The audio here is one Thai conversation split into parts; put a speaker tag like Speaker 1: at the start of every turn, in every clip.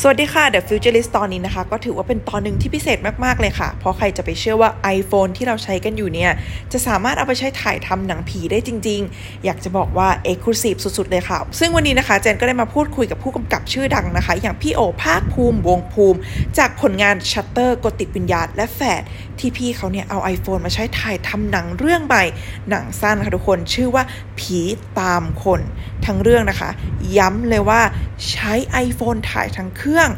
Speaker 1: สวัสดีค่ะ The Futurist ตอนนี้นะคะ ก็ถือว่าเป็นตอนหนึ่งที่พิเศษมาก ๆ เลยค่ะ เพราะใครจะไปเชื่อว่า iPhone ที่เราใช้กันอยู่เนี่ย จะสามารถเอาไปใช้ถ่ายทำหนังผีได้จริง ๆ อยากจะบอกว่า Exclusive สุด ๆ เลยค่ะ ซึ่งวันนี้นะคะเจนก็ได้มาพูดคุยกับผู้กำกับชื่อดังนะคะ อย่างพี่โอภาคภูมิวงภูมิ จากผลงาน Shutter กดติดวิญญาณและแฝดที่พี่เขาเนี่ยเอา iPhone มาใช้ถ่ายทำหนังเรื่องใหม่หนังสั้นค่ะทุกคนชื่อว่าผีตามคนทั้งเรื่องนะคะ ย้ำเลยว่าใช้ iPhone ถ่ายทั้งเครื่อง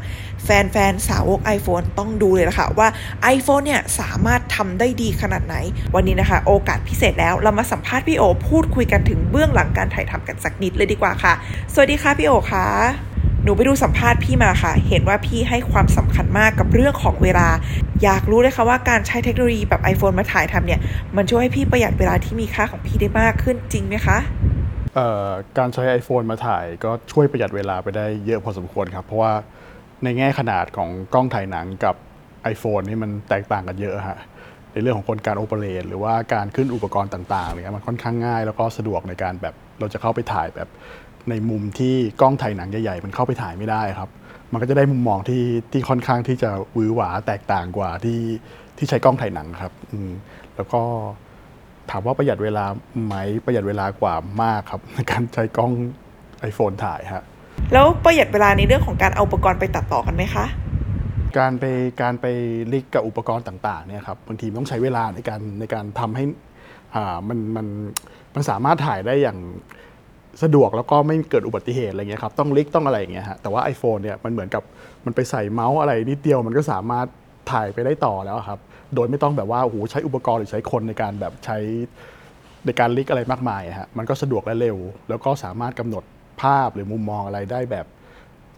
Speaker 1: แฟนๆ สาวก iPhone ต้องดูเลยละค่ะว่า iPhone เนี่ยสามารถทำได้ดีขนาดไหน วันนี้นะคะ โอกาสพิเศษแล้วเรามาสัมภาษณ์พี่โอ พูดคุยกันถึงเบื้องหลังการถ่ายทำกันสักนิดเลยดีกว่าค่ะ สวัสดีค่ะพี่โอคะหนูไปดูสัมภาษณ์พี่มาค่ะ เห็นว่าพี่ให้ความสำคัญมากกับเรื่องของเวลา อยากรู้เลยค่ะว่าการใช้เทคโนโลยีแบบ iPhone มาถ่ายทำเนี่ย มันช่วยให้พี่ประหยัดเวลาที่มีค่าของพี่ได้มากขึ้นจริงไหมคะ
Speaker 2: การใช้ iPhone มาถ่ายก็ช่วยประหยัดเวลาไปได้เยอะพอสมควรครับ เพราะว่าในแง่ขนาดของกล้องถ่ายหนังกับ iPhone นี่มันแตกต่างกันเยอะฮะในเรื่องของคนการโอเปเรตหรือว่าการขึ้นอุปกรณ์ต่างๆเนี่ยมันค่อนข้างง่าย แล้วก็สะดวกในการแบบเราจะเข้าไปถ่ายแบบในมุมที่กล้องถ่ายหนังใหญ่ๆมันเข้าไปถ่ายไม่ได้ครับ มันก็จะได้มุมมองที่ที่ค่อนข้างที่จะวือหวาแตกต่างกว่าที่ที่ใช้กล้องถ่ายหนังครับแล้วก็ ถามว่าประหยัดเวลาไหมประหยัดเวลากว่ามากครับในการใช้กล้อง iPhone ถ่ายฮะ
Speaker 1: แล้วประหยัดเวลาในเรื่องของการเอาอุปกรณ์ไปตัดต่อกันไหมคะ
Speaker 2: การไปการไปลิกกับอุปกรณ์ต่างๆเนี่ยครับบางทีต้องใช้เวลาในการในการทำให้อ่ามันมันมันสามารถถ่ายได้อย่างสะดวกแล้วก็ไม่เกิดอุบัติเหตุอะไรเงี้ยครับต้องลิกต้องอะไรอย่างเงี้ยฮะแต่ว่า iPhone เนี่ยมันเหมือนกับมันไปใส่เมาส์อะไรนิดเดียวมันก็สามารถ ถ่ายไปได้ต่อแล้วครับ โดยไม่ต้องแบบว่าโอ้โหใช้อุปกรณ์หรือใช้คนในการแบบใช้ในการลิกอะไรมากมายฮะมันก็สะดวกและเร็ว แล้วก็สามารถกำหนดภาพหรือมุมมองอะไรได้แบบ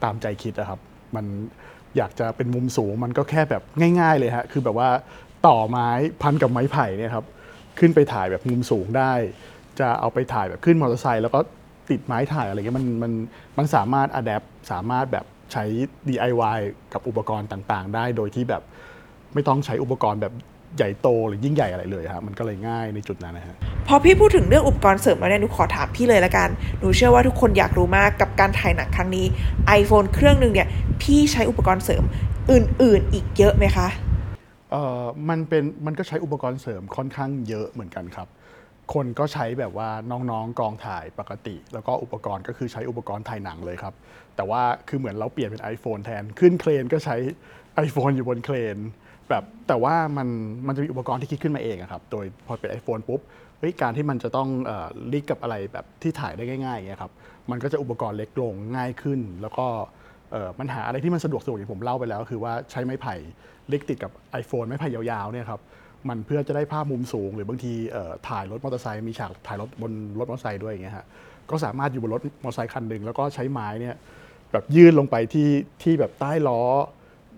Speaker 2: ตามใจคิดนะครับ มันอยากจะเป็นมุมสูงมันก็แค่แบบง่าย ๆ เลยฮะคือแบบว่าต่อไม้พันกับไม้ไผ่เนี่ยครับขึ้นไปถ่ายแบบมุมสูงได้ จะเอาไปถ่ายแบบขึ้นมอเตอร์ไซค์แล้วก็ติดไม้ถ่ายอะไรเงี้ยมันมันมันสามารถอัดแอปสามารถแบบใช้ DIY กับอุปกรณ์ต่างๆ ได้โดยที่แบบ ไม่ต้องใช้อุปกรณ์แบบใหญ่โตหรือยิ่งใหญ่อะไรเลยครับมันก็เลยง่ายในจุดนั้นนะฮะ
Speaker 1: พอพี่พูดถึงเรื่องอุปกรณ์เสริมแล้วเนี่ยหนูขอถามพี่เลยละกันหนูเชื่อว่าทุกคนอยากรู้มากกับการถ่ายหนังครั้งนี้ iPhone เครื่องหนึ่งเนี่ยพี่ใช้อุปกรณ์เสริมอื่น ๆ อีกเยอะไหมคะ
Speaker 2: เออมันเป็นมันก็ใช้อุปกรณ์เสริมค่อนข้างเยอะเหมือนกันครับ คนก็ใช้แบบว่าน้องๆกองถ่ายปกติ แล้วก็อุปกรณ์ก็คือใช้อุปกรณ์ถ่ายหนังเลยครับ แต่ว่าคือเหมือนเราเปลี่ยนเป็น iPhone แทนขึ้นเครนก็ใช้ iPhone อยู่บนเครน แบบแต่ว่ามันมันจะมีอุปกรณ์ที่คิดขึ้นมาเองครับ โดยพอเป็น iPhone ปุ๊บเฮ้ยการที่มันจะต้องลิกกับอะไรแบบที่ถ่ายได้ง่ายๆอย่างเงี้ยครับมันก็จะอุปกรณ์เล็กลงง่ายขึ้น แล้วก็มันหาอะไรที่มันสะดวกสะดวกอย่างผมเล่าไปแล้ว คือว่าใช้ไม้ไผ่ลิกติดกับ iPhone ไม้ไผ่ยาวๆเนี่ยครับมันเพื่อจะได้ภาพมุมสูง หรือบางทีถ่ายรถมอเตอร์ไซค์มีฉากถ่ายรถบนรถมอเตอร์ไซค์ด้วยอย่างเงี้ยฮะก็สามารถอยู่บนรถมอเตอร์ไซค์คันหนึ่งแล้วก็ใช้ไม้เนี่ยแบบยื่นลงไปที่ที่แบบใต้ล้อ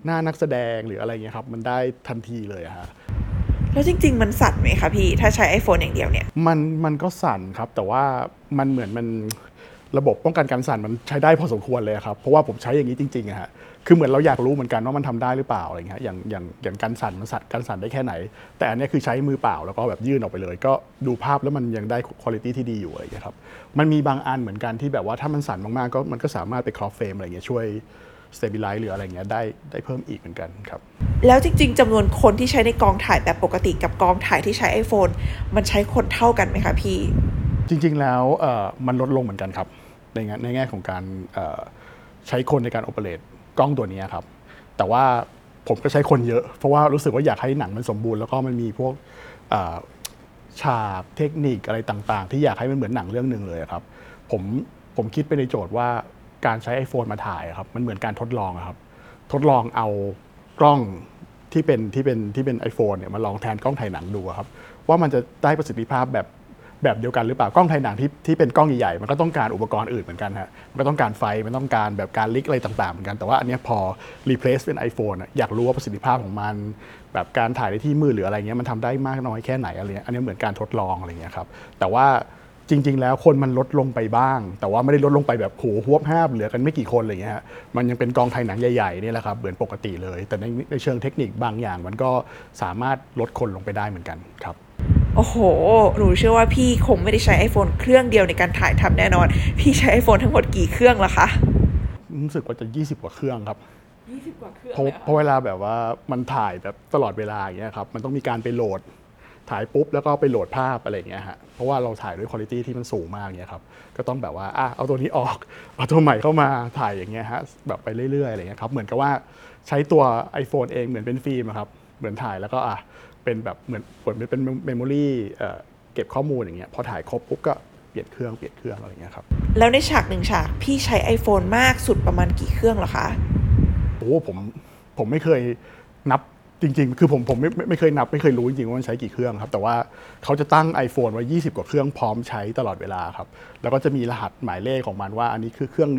Speaker 2: หน้านักแสดงหรืออะไรเงี้ยครับ มันได้ทันทีเลยฮะ
Speaker 1: แล้วจริง ๆ มันสั่นไหมคะพี่ ถ้าใช้ iPhone อย่างเดียวเนี่ย
Speaker 2: มันมันก็สั่นครับ แต่ว่ามันเหมือนมันระบบป้องกันการสั่นมันใช้ได้พอสมควรเลยครับ เพราะว่าผมใช้อย่างนี้จริงๆอะฮะคือเหมือนเราอยากรู้เหมือนกันว่ามันทำได้หรือเปล่าอะไรเงี้ยอย่างอย่างอย่างการสั่นมันสั่นการสั่นได้แค่ไหน แต่อันนี้คือใช้มือเปล่าแล้วก็แบบยื่นออกไปเลย ก็ดูภาพแล้วมันยังได้คุณภาพที่ดีอยู่อะไรเงี้ยครับมันมีบางอันเหมือนกันที่แบบว่าถ้ามันสั่นมากๆก็มันก็สามารถไป crop frame อะไรเงี้ยช่วย stabilize หรืออะไรเงี้ยได้ได้เพิ่มอีกเหมือนกันครับ
Speaker 1: แล้วจริง ๆจำนวนคนที่ใช้ในกองถ่ายแบบปกติกับกองถ่ายที่ใช้ iPhone มันใช้คนเท่ากันไหมคะพี่
Speaker 2: จริง ๆ แล้วมันลดลงเหมือนกันครับ ในแง่ในแง่ของการใช้คนในการโอเปเรตกล้องตัวนี้ครับ แต่ว่าผมก็ใช้คนเยอะ เพราะว่ารู้สึกว่าอยากให้หนังมันสมบูรณ์แล้วก็มันมีพวกฉากเทคนิคอะไรต่าง ๆ ที่อยากให้มันเหมือนหนังเรื่องหนึ่งเลยครับ ผมผมคิดไปในโจทย์ว่า การใช้ iPhone มาถ่ายครับมันเหมือนการทดลองครับทดลองเอากล้องที่เป็นที่เป็นที่เป็น iPhone เนี่ยมาลองแทนกล้องถ่ายหนังดูครับว่ามันจะได้ประสิทธิภาพแบบแบบเดียวกันหรือเปล่ากล้องถ่ายหนังที่ที่เป็นกล้องใหญ่ๆมันก็ต้องการอุปกรณ์อื่นเหมือนกันฮะมันต้องการไฟมันต้องการแบบการลิกอะไรต่างๆเหมือนกันแต่ว่าอันนี้พอ replace เป็น iPhone อยากรู้ว่าประสิทธิภาพของมัน แบบการถ่ายในที่มืดหรืออะไรเงี้ยมันทำได้มากน้อยแค่ไหนอะไรเงี้ยอันนี้เหมือนการทดลองอะไรเงี้ยครับแต่ว่า จริง ๆ แล้วคนมันลดลงไปบ้าง แต่ว่าไม่ได้ลดลงไปแบบโหหวบห้าบเหลือกันไม่กี่คนอะไรเงี้ยฮะมันยังเป็นกองถ่ายหนังใหญ่ๆนี่แหละครับเหมือนปกติเลย แต่ในในเชิงเทคนิคบางอย่าง มันก็สามารถลดคนลงไปได้เหมือนกันครับ
Speaker 1: โอ้โห หนูเชื่อว่าพี่คงไม่ได้ใช้ iPhone เครื่องเดียวในการถ่ายทำแน่นอน พี่ใช้ iPhone ทั้งหมดกี่เครื่องละคะ
Speaker 2: รู้สึกว่าจะ 20 กว่าเครื่องครับ
Speaker 1: 20กว่าเครื่อง
Speaker 2: เพราะเพราะเวลาแบบว่ามันถ่ายแบบตลอดเวลาอย่างเงี้ยครับ มันต้องมีการไปโหลด ถ่ายปุ๊บแล้วก็ไปโหลดภาพอะไรอย่างเงี้ยฮะเพราะว่าเราถ่ายด้วยคุณภาพที่มันสูงมากเงี้ยครับก็ต้องแบบว่าอะเอาตัวนี้ออกเอาตัวใหม่เข้ามาถ่ายอย่างเงี้ยฮะแบบไปเรื่อยๆอะไรเงี้ยครับเหมือนกับว่าใช้ตัว iPhone เองเหมือนเป็นฟิล์มอะครับเหมือนถ่ายแล้วก็อะเป็นแบบเหมือนเหมือนเป็น memory เก็บข้อมูลอย่างเงี้ยพอถ่ายครบปุ๊บก็เปลี่ยนเครื่องเปลี่ยนเครื่องอะไรเงี้ยครับ
Speaker 1: แล้วในฉากหนึ่งฉากพี่ใช้ iPhone มากสุดประมาณกี่เครื่องเหรอคะ
Speaker 2: โอ้ผมผมไม่เคยนับ จริง ๆ คือผมผมไม่ไม่ไม่เคยนับไม่เคยรู้จริงๆว่ามันใช้กี่เครื่องครับ แต่ว่าเขาจะตั้ง iPhone ไว้ 20 กว่าเครื่องพร้อมใช้ตลอดเวลาครับ แล้วก็จะมีรหัสหมายเลขของมันว่า อันนี้คือเครื่อง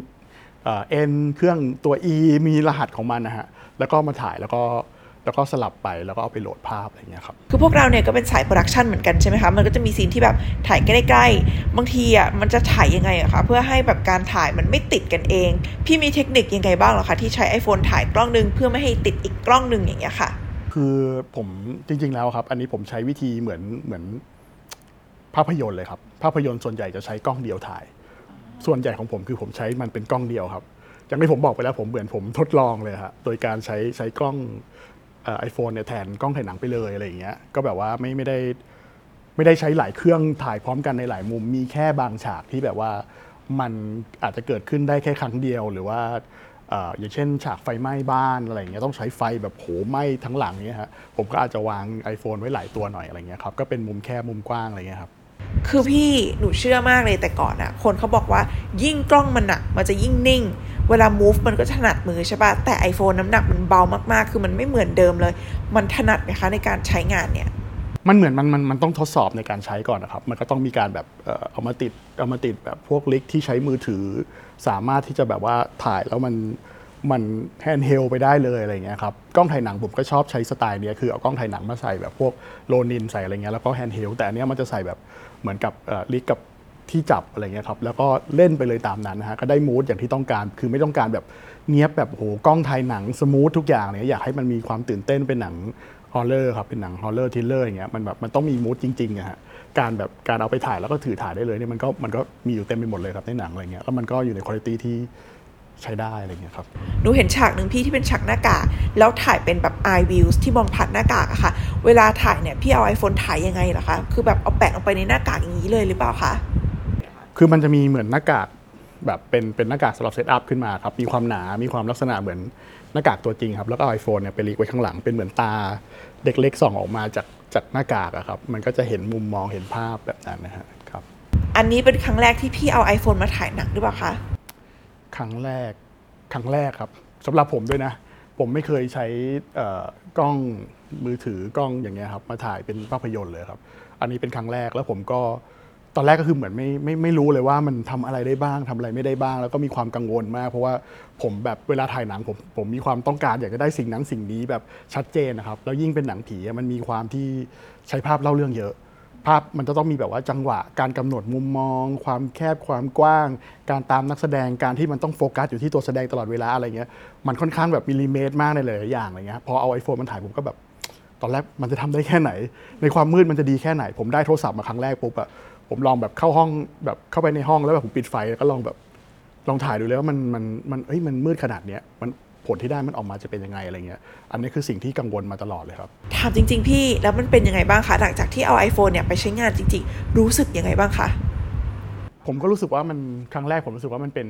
Speaker 2: เอ่อ N เครื่องตัว E มีรหัสของมันนะฮะ แล้วก็มาถ่ายแล้วก็แล้วก็สลับไปแล้วก็เอาไปโหลดภาพอะไรอย่างเงี้ยครับ
Speaker 1: คือพวกเราเนี่ยก็เป็นสาย production เหมือนกันใช่ไหมคะ มันก็จะมี scene ที่แบบถ่ายใกล้ๆ บางทีอะมันจะถ่ายยังไงอะคะเพื่อให้แบบการถ่ายมันไม่ติดกันเอง พี่มีเทคนิคยังไงบ้างหรอคะที่ใช้ iPhone ถ่ายกล้องนึงเพื่อไม่ให้ติดอีกกล้องนึงอย่างเงี้ยค่ะ
Speaker 2: คือผมจริง ๆ แล้วครับ อันนี้ผมใช้วิธีเหมือนเหมือนภาพยนตร์เลยครับ ภาพยนตร์ส่วนใหญ่จะใช้กล้องเดียวถ่าย ส่วนใหญ่ของผมคือผมใช้มันเป็นกล้องเดียวครับ อย่างที่ผมบอกไปแล้วผมเหมือนผมทดลองเลยฮะโดยการใช้ใช้กล้องไอโฟนเนี่ยแทนกล้องถ่ายหนังไปเลยอะไรอย่างเงี้ยก็แบบว่าไม่ไม่ได้ไม่ได้ใช้หลายเครื่องถ่ายพร้อมกันในหลายมุม มีแค่บางฉากที่แบบว่ามันอาจจะเกิดขึ้นได้แค่ครั้งเดียวหรือว่า อย่างเช่น ฉากไฟไหม้บ้านอะไรเงี้ยต้องใช้ไฟแบบโหไหม้ทั้งหลังเนี้ยฮะผมก็อาจจะวาง iPhone ไว้หลายตัวหน่อยอะไรเงี้ยครับก็เป็นมุมแคบมุมกว้างอะไรเงี้ยครับ
Speaker 1: คือพี่หนูเชื่อมากเลยแต่ก่อนอะคนเขาบอกว่ายิ่งกล้องมันหนักมันจะยิ่งนิ่ง เวลา move มันก็ถนัดมือใช่ปะแต่ iPhone น้ำหนักมันเบามากๆ คือมันไม่เหมือนเดิมเลย มันถนัดไหมคะในการใช้งานเนี่ย
Speaker 2: มันเหมือนมันมันมันต้องทดสอบในการใช้ก่อนนะครับ มันก็ต้องมีการแบบเอ่อเอามาติดเอามาติดแบบพวก rig ที่ใช้มือถือ สามารถที่จะแบบว่าถ่ายแล้วมันมัน handheld ไปได้เลยอะไรเงี้ยครับกล้องถ่ายหนังผมก็ชอบใช้สไตล์เนี้ยคือเอากล้องถ่ายหนังมาใส่แบบพวก Ronin ใส่อะไรเงี้ยแล้วก็ handheld แต่อันเนี้ยมันจะใส่แบบเหมือนกับเอ่อ rig กับที่จับอะไรเงี้ยครับแล้วก็เล่นไปเลยตามนั้นนะฮะก็ได้ mood อย่างที่ต้องการ คือไม่ต้องการแบบเนี้ยบแบบโหกล้องถ่ายหนัง smooth ทุกอย่างเนี่ยอยากให้มันมีความตื่นเต้นเป็นหนัง horror ครับเป็นหนัง horror thriller อย่างเงี้ยมันแบบมันต้องมี mood จริงๆอะฮะการแบบการเอาไปถ่ายแล้วก็ถือถ่ายได้เลยเนี่ยมันก็มันก็มีอยู่เต็มไปหมดเลยครับในหนังอะไรเงี้ยแล้วมันก็อยู่ในคุณภาพที่ใช้ได้อะไรเงี้ยครับ
Speaker 1: หนูเห็นฉากหนึ่งพี่ที่เป็นฉากหน้ากากแล้วถ่ายเป็นแบบ eye views ที่มองผ่านหน้ากากอะค่ะ เวลาถ่ายเนี่ยพี่เอา iPhone ถ่ายยังไงเหรอคะคือแบบเอาแปะลงไปในหน้ากากอย่างนี้เลยหรือเปล่าคะ
Speaker 2: คือมันจะมีเหมือนหน้ากากแบบเป็นเป็นหน้ากากสำหรับเซตอัพขึ้นมาครับมีความหนา มีความลักษณะเหมือน หน้ากากตัวจริงครับ แล้วก็ไอโฟนเนี่ยไปลีกไว้ข้างหลังเป็นเหมือนตาเด็กเล็กส่องออกมาจากจากหน้ากากอะครับ มันก็จะเห็นมุมมองเห็นภาพแบบนั้นนะฮะครับ
Speaker 1: อันนี้เป็นครั้งแรกที่พี่เอา iPhone มาถ่ายหนังหรือเปล่าคะ
Speaker 2: ครั้งแรกครั้งแรกครับสำหรับผมด้วยนะ ผมไม่เคยใช้เอ่อกล้องมือถือกล้องอย่างเงี้ยครับมาถ่ายเป็นภาพยนตร์เลยครับ อันนี้เป็นครั้งแรกแล้วผมก็ ตอนแรกก็คือเหมือนไม่ไม่ไม่รู้เลยว่ามันทำอะไรได้บ้างทำอะไรไม่ได้บ้าง แล้วก็มีความกังวลมาก เพราะว่าผมแบบเวลาถ่ายหนังผมผมมีความต้องการอยากจะได้สิ่งนั้นสิ่งนี้แบบชัดเจนนะครับแล้วยิ่งเป็นหนังผีอะมันมีความที่ใช้ภาพเล่าเรื่องเยอะ ภาพมันจะต้องมีแบบว่าจังหวะการกำหนดมุมมอง ความแคบความกว้าง การตามนักแสดงการที่มันต้องโฟกัสอยู่ที่ตัวแสดงตลอดเวลาอะไรเงี้ยมันค่อนข้างแบบมิลลิเมตรมากในหลายๆอย่างอะไรเงี้ยพอเอาไอโฟนมันถ่ายผมก็แบบ ตอนแรกมันจะทำได้แค่ไหน ในความมืดมันจะดีแค่ไหน ผมได้โทรศัพท์มาครั้งแรกปุ๊บอะ ผมลองแบบเข้าห้องแบบเข้าไปในห้องแล้วแบบผมปิดไฟแล้วก็ลองแบบลองถ่ายดูเลยว่ามันมันมันเอ้ยมันมืดขนาดเนี้ยมันผลที่ได้มันออกมาจะเป็นยังไงอะไรเงี้ย อันนี้คือสิ่งที่กังวลมาตลอดเลยครับ
Speaker 1: ถามจริง ๆ พี่แล้วมันเป็นยังไงบ้างคะ หลังจากที่เอา iPhone เนี่ยไปใช้งานจริง ๆ รู้สึกยังไงบ้างคะ
Speaker 2: ผมก็รู้สึกว่ามันครั้งแรกผมรู้สึกว่ามันเป็น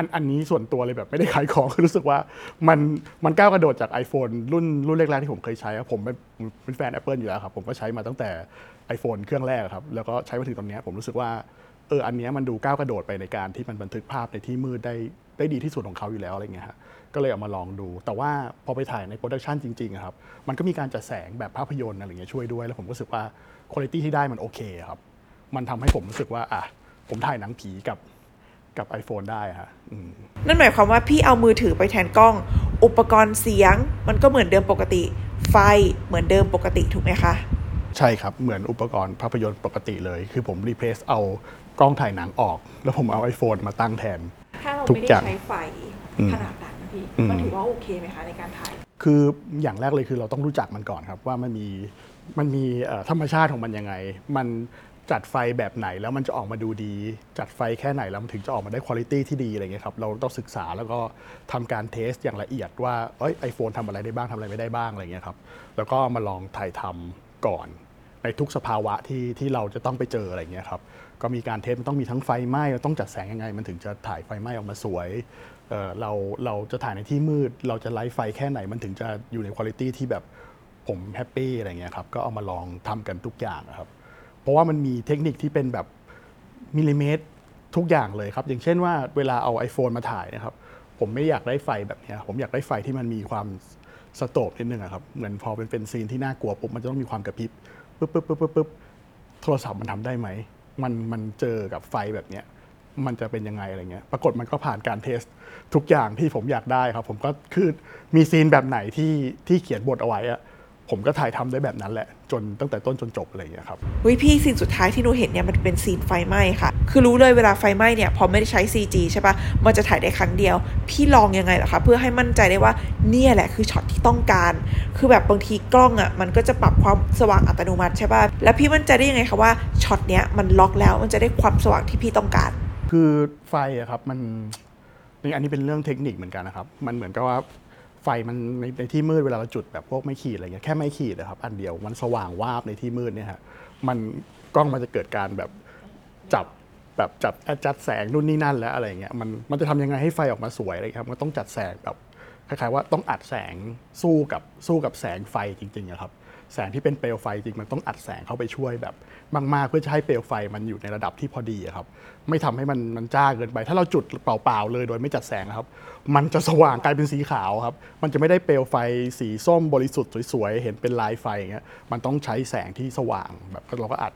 Speaker 2: อันอันนี้ส่วนตัวเลยแบบไม่ได้ขายของคือรู้สึกว่ามันมันก้าวกระโดดจาก iPhone รุ่นรุ่นแรกๆที่ผมเคยใช้ผมเป็นผมเป็นแฟน Apple อยู่แล้วครับ ผมก็ใช้มาตั้งแต่ iPhone เครื่องแรกครับ แล้วก็ใช้มาถึงตอนนี้ผมรู้สึกว่าเอออันนี้มันดูก้าวกระโดดไปในการที่มันบันทึกภาพในที่มืดได้ได้ดีที่สุดของเขาอยู่แล้วอะไรเงี้ยฮะก็เลยเอามาลองดู แต่ว่าพอไปถ่ายใน production จริงๆครับมันก็มีการจัดแสงแบบภาพยนตร์อะไรเงี้ยช่วยด้วย แล้วผมก็รู้สึกว่าคุณภาพที่ได้มันโอเคครับมันทำให้ผมรู้สึกว่าอะผมถ่ายหนังผีกับ กับ iPhone ได้ฮะอืม
Speaker 1: นั่นหมายความว่าพี่เอามือถือไปแทนกล้อง อุปกรณ์เสียง มันก็เหมือนเดิมปกติ ไฟเหมือนเดิมปกติถูกไหมคะ
Speaker 2: ใช่ครับ เหมือนอุปกรณ์ภาพยนตร์ปกติเลย คือผมรีเพลซเอากล้องถ่ายหนังออก แล้วผมเอา iPhone มาตั้งแทน
Speaker 1: ถ้าเรา
Speaker 2: ทุก
Speaker 1: ไม่
Speaker 2: อ
Speaker 1: ได้
Speaker 2: ย่าง
Speaker 1: ใช้ไฟ
Speaker 2: อืม
Speaker 1: ขนาดนั้นนะพี่
Speaker 2: อืม
Speaker 1: มันถือว่าโอเคไหมคะในการถ่าย
Speaker 2: คืออย่างแรกเลยคือเราต้องรู้จักมันก่อนครับว่ามันมีมันมีเอ่อธรรมชาติของมันยังไง มัน จัดไฟแบบไหนแล้วมันจะออกมาดูดี จัดไฟแค่ไหนแล้วมันถึงจะออกมาได้คุณภาพที่ดีอะไรเงี้ยครับเราต้องศึกษาแล้วก็ทำการเทสอย่างละเอียดว่าเอ้ยไอโฟนทำอะไรได้บ้างทำอะไรไม่ได้บ้างอะไรเงี้ยครับแล้วก็มาลองถ่ายทำก่อน ในทุกสภาวะที่ที่เราจะต้องไปเจออะไรเงี้ยครับก็มีการ test มันต้องมีทั้งไฟไหม้เราต้องจัดแสงยังไง มันถึงจะถ่ายไฟไหม้ออกมาสวยเเราเราจะถ่ายในที่มืด เราจะ light ไฟแค่ไหนมันถึงจะอยู่ในคุณภาพที่แบบผม happy อะไรเงี้ยครับก็เอามาลองทำกันทุกอย่างนะครับ เพราะว่ามันมีเทคนิคที่เป็นแบบมิลลิเมตรทุกอย่างเลยครับ อย่างเช่นว่าเวลาเอา iPhone มาถ่ายนะครับ ผมไม่อยากได้ไฟแบบนี้ผมอยากได้ไฟที่มันมีความ strobe นิดนึงอะครับ เหมือนพอเป็นเป็น scene ที่น่ากลัวปุ๊บมันจะต้องมีความกระพริบปุ๊บปุ๊บปุ๊บปุ๊บโทรศัพท์มันทำได้ไหม มันมันเจอกับไฟแบบเนี้ยมันจะเป็นยังไงอะไรเงี้ย ปรากฏมันก็ผ่านการ test ทุกอย่างที่ผมอยากได้ครับ ผมก็คือมี scene แบบไหนที่ที่เขียนบทเอาไว้อะ ผมก็ถ่ายทำได้แบบนั้นแหละ จนตั้งแต่ต้นจนจบอะไรเงี้ยครับ
Speaker 1: เฮ้ยพี่สิ่งสุดท้ายที่หนูเห็นเนี่ยมันเป็น scene ไฟไหม้ค่ะ คือรู้เลยเวลาไฟไหม้เนี่ยพอไม่ได้ใช้ CG ใช่ปะมันจะถ่ายได้ครั้งเดียว พี่ลองยังไงเหรอคะเพื่อให้มั่นใจได้ว่าเนี่ยแหละคือช็อตที่ต้องการ คือแบบบางทีกล้องอะ่ะมันก็จะปรับความสว่างอัตโนมัติใช่ปะแล้วพี่มั่นใจได้ยังไงคะว่าช็อตเนี้ยมันล็อกแล้วมันจะได้ความสว่างที่พี่ต้องการ
Speaker 2: คือไฟอะครับมันนี่อันนี้เป็นเรื่องเทคนิคเหมือนกันนะครับ มันเหมือนกับว่า ไฟมันในในที่มืดเวลาเราจุดแบบพวกไม่ขีดอะไรเงี้ยแค่ไม่ขีดนะครับ อันเดียวมันสว่างวาบในที่มืดเนี่ยฮะมันกล้องมันจะเกิดการแบบจับแบบจัดจัดแสงนู่นนี่นั่นแล้วอะไรเงี้ยมันมันจะทำยังไงให้ไฟออกมาสวยอะไรครับมันต้องจัดแสงแบบคล้ายๆว่าต้องอัดแสงสู้กับสู้กับแสงไฟจริงๆอะครับ แสงที่เป็นเปลวไฟจริงมันต้องอัดแสงเข้าไปช่วยแบบมาก ๆ เพื่อจะให้เปลวไฟมันอยู่ในระดับที่พอดีอะครับ ไม่ทำให้มันมันจ้าเกินไป ถ้าเราจุดเปล่าๆเลยโดยไม่จัดแสงนะครับ มันจะสว่างกลายเป็นสีขาวครับ มันจะไม่ได้เปลวไฟสีส้มบริสุทธิ์สวยๆเห็นเป็นลายไฟอย่างเงี้ยมันต้องใช้แสงที่สว่างแบบเราก็อัด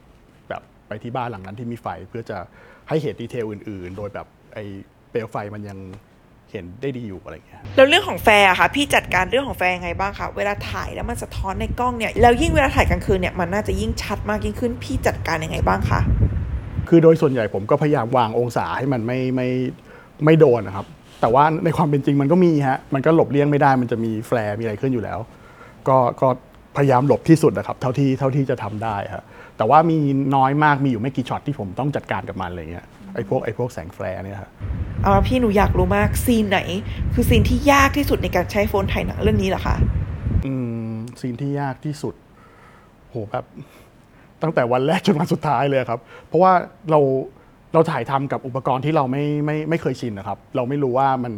Speaker 2: แบบไปที่บ้านหลังนั้นที่มีไฟเพื่อจะให้เห็น detail อื่น ๆ โดยแบบไอเปลวไฟมันยัง เห็นได้ดีอยู่อะไรอย่างเงี้ย
Speaker 1: แล้วเรื่องของ flare อะค่ะพี่จัดการเรื่องของ flare ยังไงบ้างคะเวลาถ่ายแล้วมันสะท้อนในกล้องเนี่ยแล้วยิ่งเวลาถ่ายกลางคืนเนี่ยมันน่าจะยิ่งชัดมากยิ่งขึ้นพี่จัดการยังไงบ้างคะ
Speaker 2: คือโดยส่วนใหญ่ผมก็พยายามวางองศาให้มันไม่ไม่ไม่โดนนะครับ แต่ว่าในความเป็นจริงมันก็มีฮะมันก็หลบเลี่ยงไม่ได้มันจะมี flare มีอะไรขึ้นอยู่แล้ว ก็ก็พยายามหลบที่สุดนะครับ เท่าที่เท่าที่จะทำได้ครับแต่ว่ามีน้อยมากมีอยู่ไม่กี่ช็อตที่ผมต้องจัดการกับมันอะไรเงี้ย ไอ้พวกไอ้พวกแสง flare เนี่ยครับ
Speaker 1: เอาละพี่หนูอยากรู้มาก scene ไหน คือ scene ที่ยากที่สุดในการใช้ iPhone ถ่ายหนังเรื่องนี้เหรอคะ
Speaker 2: อืม scene ที่ยากที่สุด โหแบบตั้งแต่วันแรกจนวันสุดท้ายเลยครับ เพราะว่าเราเราถ่ายทำกับอุปกรณ์ที่เราไม่ไม่ไม่เคยชินนะครับ เราไม่รู้ว่ามัน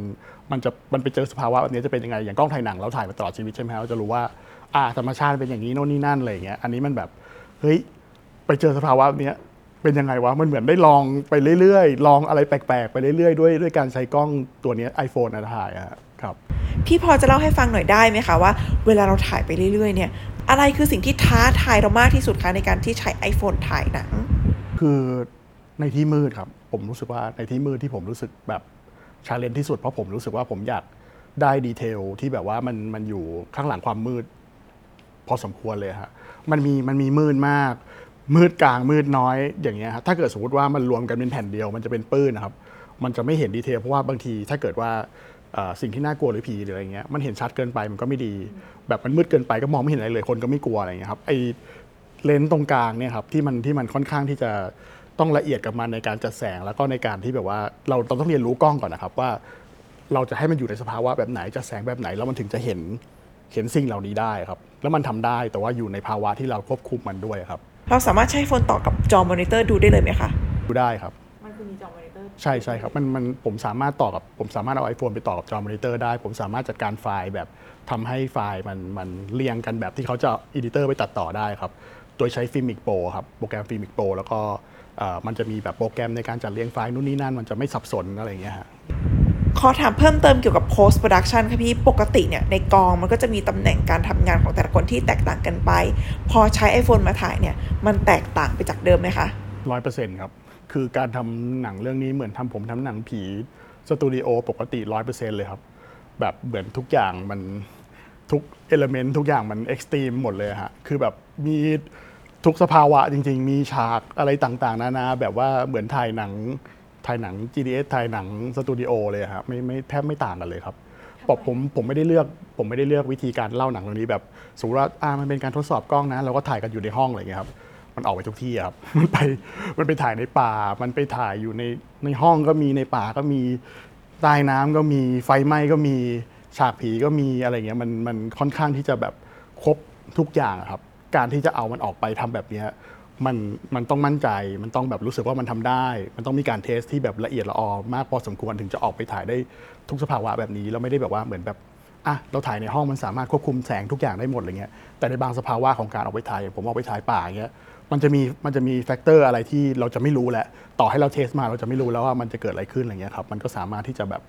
Speaker 2: มันจะมันไปเจอสภาวะแบบนี้จะเป็นยังไงอย่างกล้องถ่ายหนังเราถ่ายมาตลอดชีวิตใช่ไหมครับเราจะรู้ว่า อ่าธรรมชาติเป็นอย่างนี้โน่นนี่นั่นอะไรอย่างเงี้ยอันนี้มันแบบเฮ้ยไปเจอสภาวะแบบเนี้ย เป็นยังไงวะ มันเหมือนได้ลองไปเรื่อยๆ ลองอะไรแปลกๆ ไปเรื่อยๆ ด้วยด้วยการใช้กล้องตัวเนี้ไอโฟนนะถ่ายอะครับ
Speaker 1: พี่พอจะเล่าให้ฟังหน่อยได้ไหมคะว่าเวลาเราถ่ายไปเรื่อยๆ เนี่ย อะไรคือสิ่งที่ท้าทายเรามากที่สุดคะในการที่ใช้ iPhone ถ่ายหนัง
Speaker 2: คือในที่มืดครับ ผมรู้สึกว่าในที่มืดที่ผมรู้สึกแบบ challenge ที่สุดเพราะผมรู้สึกว่าผมอยากได้ detail ที่แบบว่ามันมันอยู่ข้างหลังความมืด พอสมควรเลยฮะ มันมีมันมีมืดมาก มืดกลางมืดน้อยอย่างเงี้ยครับถ้าเกิดสมมติว่ามันรวมกันเป็นแผ่นเดียวมันจะเป็นปื้นนะครับ มันจะไม่เห็น detail เพราะว่าบางทีถ้าเกิดว่าสิ่งที่น่ากลัวหรือผีหรืออะไรเงี้ยมันเห็นชัดเกินไปมันก็ไม่ดี แบบมันมืดเกินไปก็มองไม่เห็นอะไรเลย คนก็ไม่กลัวอะไรเงี้ยครับไอrange ตรงกลางเนี่ยครับที่มันที่มันค่อนข้างที่จะต้องละเอียดกับมันในการจัดแสงแล้วก็ในการที่แบบว่าเราเราต้องเรียนรู้กล้องก่อนนะครับว่า เราจะให้มันอยู่ในสภาวะแบบไหนจัดแสงแบบไหนแล้วมันถึงจะเห็นเห็นสิ่งเหล่านี้ได้ครับ แล้วมันทำได้แต่ว่าอยู่ในภาวะที่เราควบคุมมันด้วยครับ
Speaker 1: เราสามารถใช้ iPhone ต่อกับจอมอนิเตอร์ดูได้เลยไหมคะ
Speaker 2: ดูได้ครับ
Speaker 1: มันคือมีจอมอนิเตอร์
Speaker 2: ใช่ใช่ครับมันมันผมสามารถต่อกับผมสามารถเอา iPhone ไปต่อกับจอมอนิเตอร์ได้ ผมสามารถจัดการไฟล์แบบทำให้ไฟล์มันมันเรียงกันแบบที่เขาจะอีดิเตอร์ไปตัดต่อได้ครับ โดยใช้ Filmic Pro ครับ โปรแกรม Filmic Pro แล้วก็เอ่อมันจะมีแบบโปรแกรมในการจัดเรียงไฟล์นู่นนี่นั่น มันจะไม่สับสนอะไรอย่างเงี้ยฮะ
Speaker 1: ขอถามเพิ่มเติมเกี่ยวกับ post production ค่ะพี่ ปกติเนี่ย ในกองมันก็จะมีตำแหน่งการทำงานของแต่ละคนที่แตกต่างกันไป พอใช้ iPhone มาถ่ายเนี่ย มันแตกต่างไปจากเดิมไหมคะ
Speaker 2: ร้อยเปอร์เซ็นต์ครับ คือการทำหนังเรื่องนี้เหมือนทำผมทำหนังผีสตูดิโอปกติร้อยเปอร์เซ็นต์เลยครับ แบบเหมือนทุกอย่างมันทุก element ทุกอย่างมัน extreme หมดเลยฮะ คือแบบมีทุกสภาวะจริง ๆ มีฉากอะไรต่างๆ นานาแบบว่าเหมือนถ่ายหนัง ถ่ายหนัง GDH ถ่ายหนังสตูดิโอเลยครับไม่ไม่แทบไม่ต่างกันเลยครับบอกผมผมไม่ได้เลือกผมไม่ได้เลือกวิธีการเล่าหนังเรื่องนี้แบบสมมติว่าอ่ามันเป็นการทดสอบกล้องนะเราก็ถ่ายกันอยู่ในห้องอะไรอย่างเงี้ยครับมันออกไปทุกที่อะครับ มันไปมันไปถ่ายในป่า มันไปถ่ายอยู่ในในห้องก็มีในป่าก็มีใต้น้ำก็มีไฟไหม้ก็มีฉากผีก็มีอะไรเงี้ยมันมันค่อนข้างที่จะแบบครบทุกอย่างอะครับ การที่จะเอามันออกไปทำแบบเนี้ย มันมันต้องมั่นใจ มันต้องแบบรู้สึกว่ามันทำได้ มันต้องมีการเทสที่แบบละเอียดละออมากพอสมควรถึงจะออกไปถ่ายได้ทุกสภาวะแบบนี้แล้วไม่ได้แบบว่าเหมือนแบบอะเราถ่ายในห้องมันสามารถควบคุมแสงทุกอย่างได้หมดอะไรเงี้ยแต่ในบางสภาวะของการออกไปถ่ายอย่างผมออกไปถ่ายป่าเงี้ยมันจะมีมันจะมี factor อะไรที่เราจะไม่รู้แหละต่อให้เรา test มาเราจะไม่รู้แล้วว่ามันจะเกิดอะไรขึ้นอะไรเงี้ยครับมันก็สามารถที่จะแบบ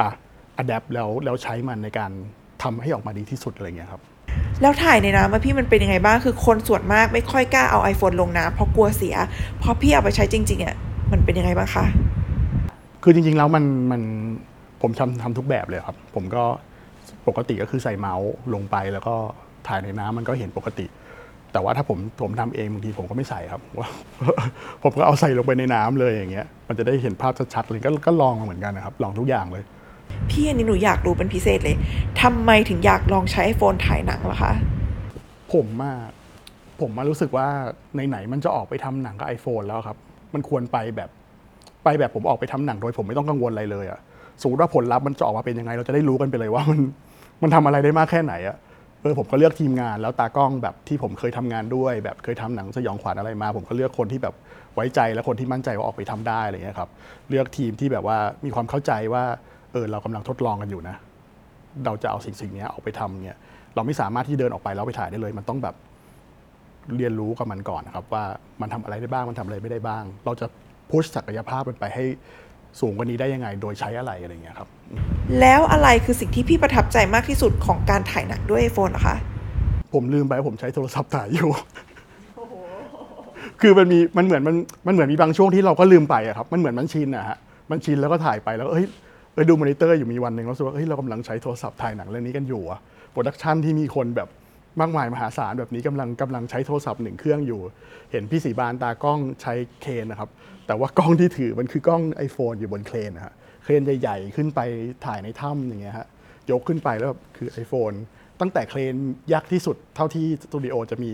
Speaker 2: อะ adapt แล้วแล้วใช้มันในการทำให้ออกมาดีที่สุดอะไรเงี้ยครับ
Speaker 1: แล้วถ่ายในน้ำอะพี่มันเป็นยังไงบ้างคือคนส่วนมากไม่ค่อยกล้าเอา iPhone ลงน้ำเพราะกลัวเสียพอพี่เอาไปใช้จริงๆอะมันเป็นยังไงบ้างคะ
Speaker 2: คือจริงๆแล้วมันมันผมทำทำทุกแบบเลยครับ ผมก็ปกติก็คือใส่เมาส์ลงไปแล้วก็ถ่ายในน้ำมันก็เห็นปกติ แต่ว่าถ้าผมผมทำเองบางทีผมก็ไม่ใส่ครับว่าผมก็เอาใส่ลงไปในน้ำเลยอย่างเงี้ย มันจะได้เห็นภาพชัดๆเลยก็ก็ลองมาเหมือนกันนะครับ ลองทุกอย่างเลย
Speaker 1: พี่อันนี้หนูอยากรู้เป็นพิเศษเลยทำไมถึงอยากลองใช้ iPhone ถ่ายหนังล่ะคะ
Speaker 2: ผมมาผมมารู้สึกว่าไหนๆมันจะออกไปทำหนังกับ iPhone แล้วครับ มันควรไปแบบไปแบบผมออกไปทำหนังโดยผมไม่ต้องกังวลอะไรเลยอะสมมติว่าผลลัพธ์มันจะออกมาเป็นยังไง เราจะได้รู้กันไปเลยว่ามันมันทำอะไรได้มากแค่ไหนอะเออผมก็เลือกทีมงานแล้วตากล้องแบบที่ผมเคยทำงานด้วย แบบเคยทำหนังสยองขวัญอะไรมา ผมก็เลือกคนที่แบบไว้ใจและคนที่มั่นใจว่าออกไปทำได้อะไรเงี้ยครับเลือกทีมที่แบบว่ามีความเข้าใจว่า เออเรากำลังทดลองกันอยู่นะ เราจะเอาสิ่งสิ่งนี้ออกไปทำเนี่ยเราไม่สามารถที่เดินออกไปแล้วไปถ่ายได้เลย มันต้องแบบเรียนรู้กับมันก่อนนะครับว่ามันทำอะไรได้บ้างมันทำอะไรไม่ได้บ้าง เราจะpush ศักยภาพมันไปให้สูงกว่านี้ได้ยังไง โดยใช้อะไรอะไรอย่างเงี้ยครับ
Speaker 1: แล้วอะไรคือสิ่งที่พี่ประทับใจมากที่สุดของการถ่ายหนังด้วย iPhone นะคะ
Speaker 2: ผมลืมไปว่าผมใช้โทรศัพท์ถ่ายอยู่คือมันมีมันเหมือนมันมันเหมือนมีบางช่วงที่เราก็ลืมไปอะครับ มันเหมือนมันชินอะฮะมันชินแล้วก็ถ่ายไปแล้วก็เฮ้ย เออดูมอนิเตอร์อยู่มีวันหนึ่งรู้สึกว่าเฮ้ยเรากำลังใช้โทรศัพท์ถ่ายหนังเรื่องนี้กันอยู่อะ production ที่มีคนแบบมากมายมหาศาลแบบนี้กำลังกำลังใช้โทรศัพท์หนึ่งเครื่องอยู่ เห็นพี่สีบานตากล้องใช้เคนนะครับ แต่ว่ากล้องที่ถือมันคือกล้อง iPhone อยู่บนเครนนะฮะเครนใหญ่ๆ ขึ้นไปถ่ายในถ้ำอย่างเงี้ยฮะยกขึ้นไปแล้วแบบคือ iPhone ตั้งแต่เครนยักที่สุดเท่าที่สตูดิโอจะมี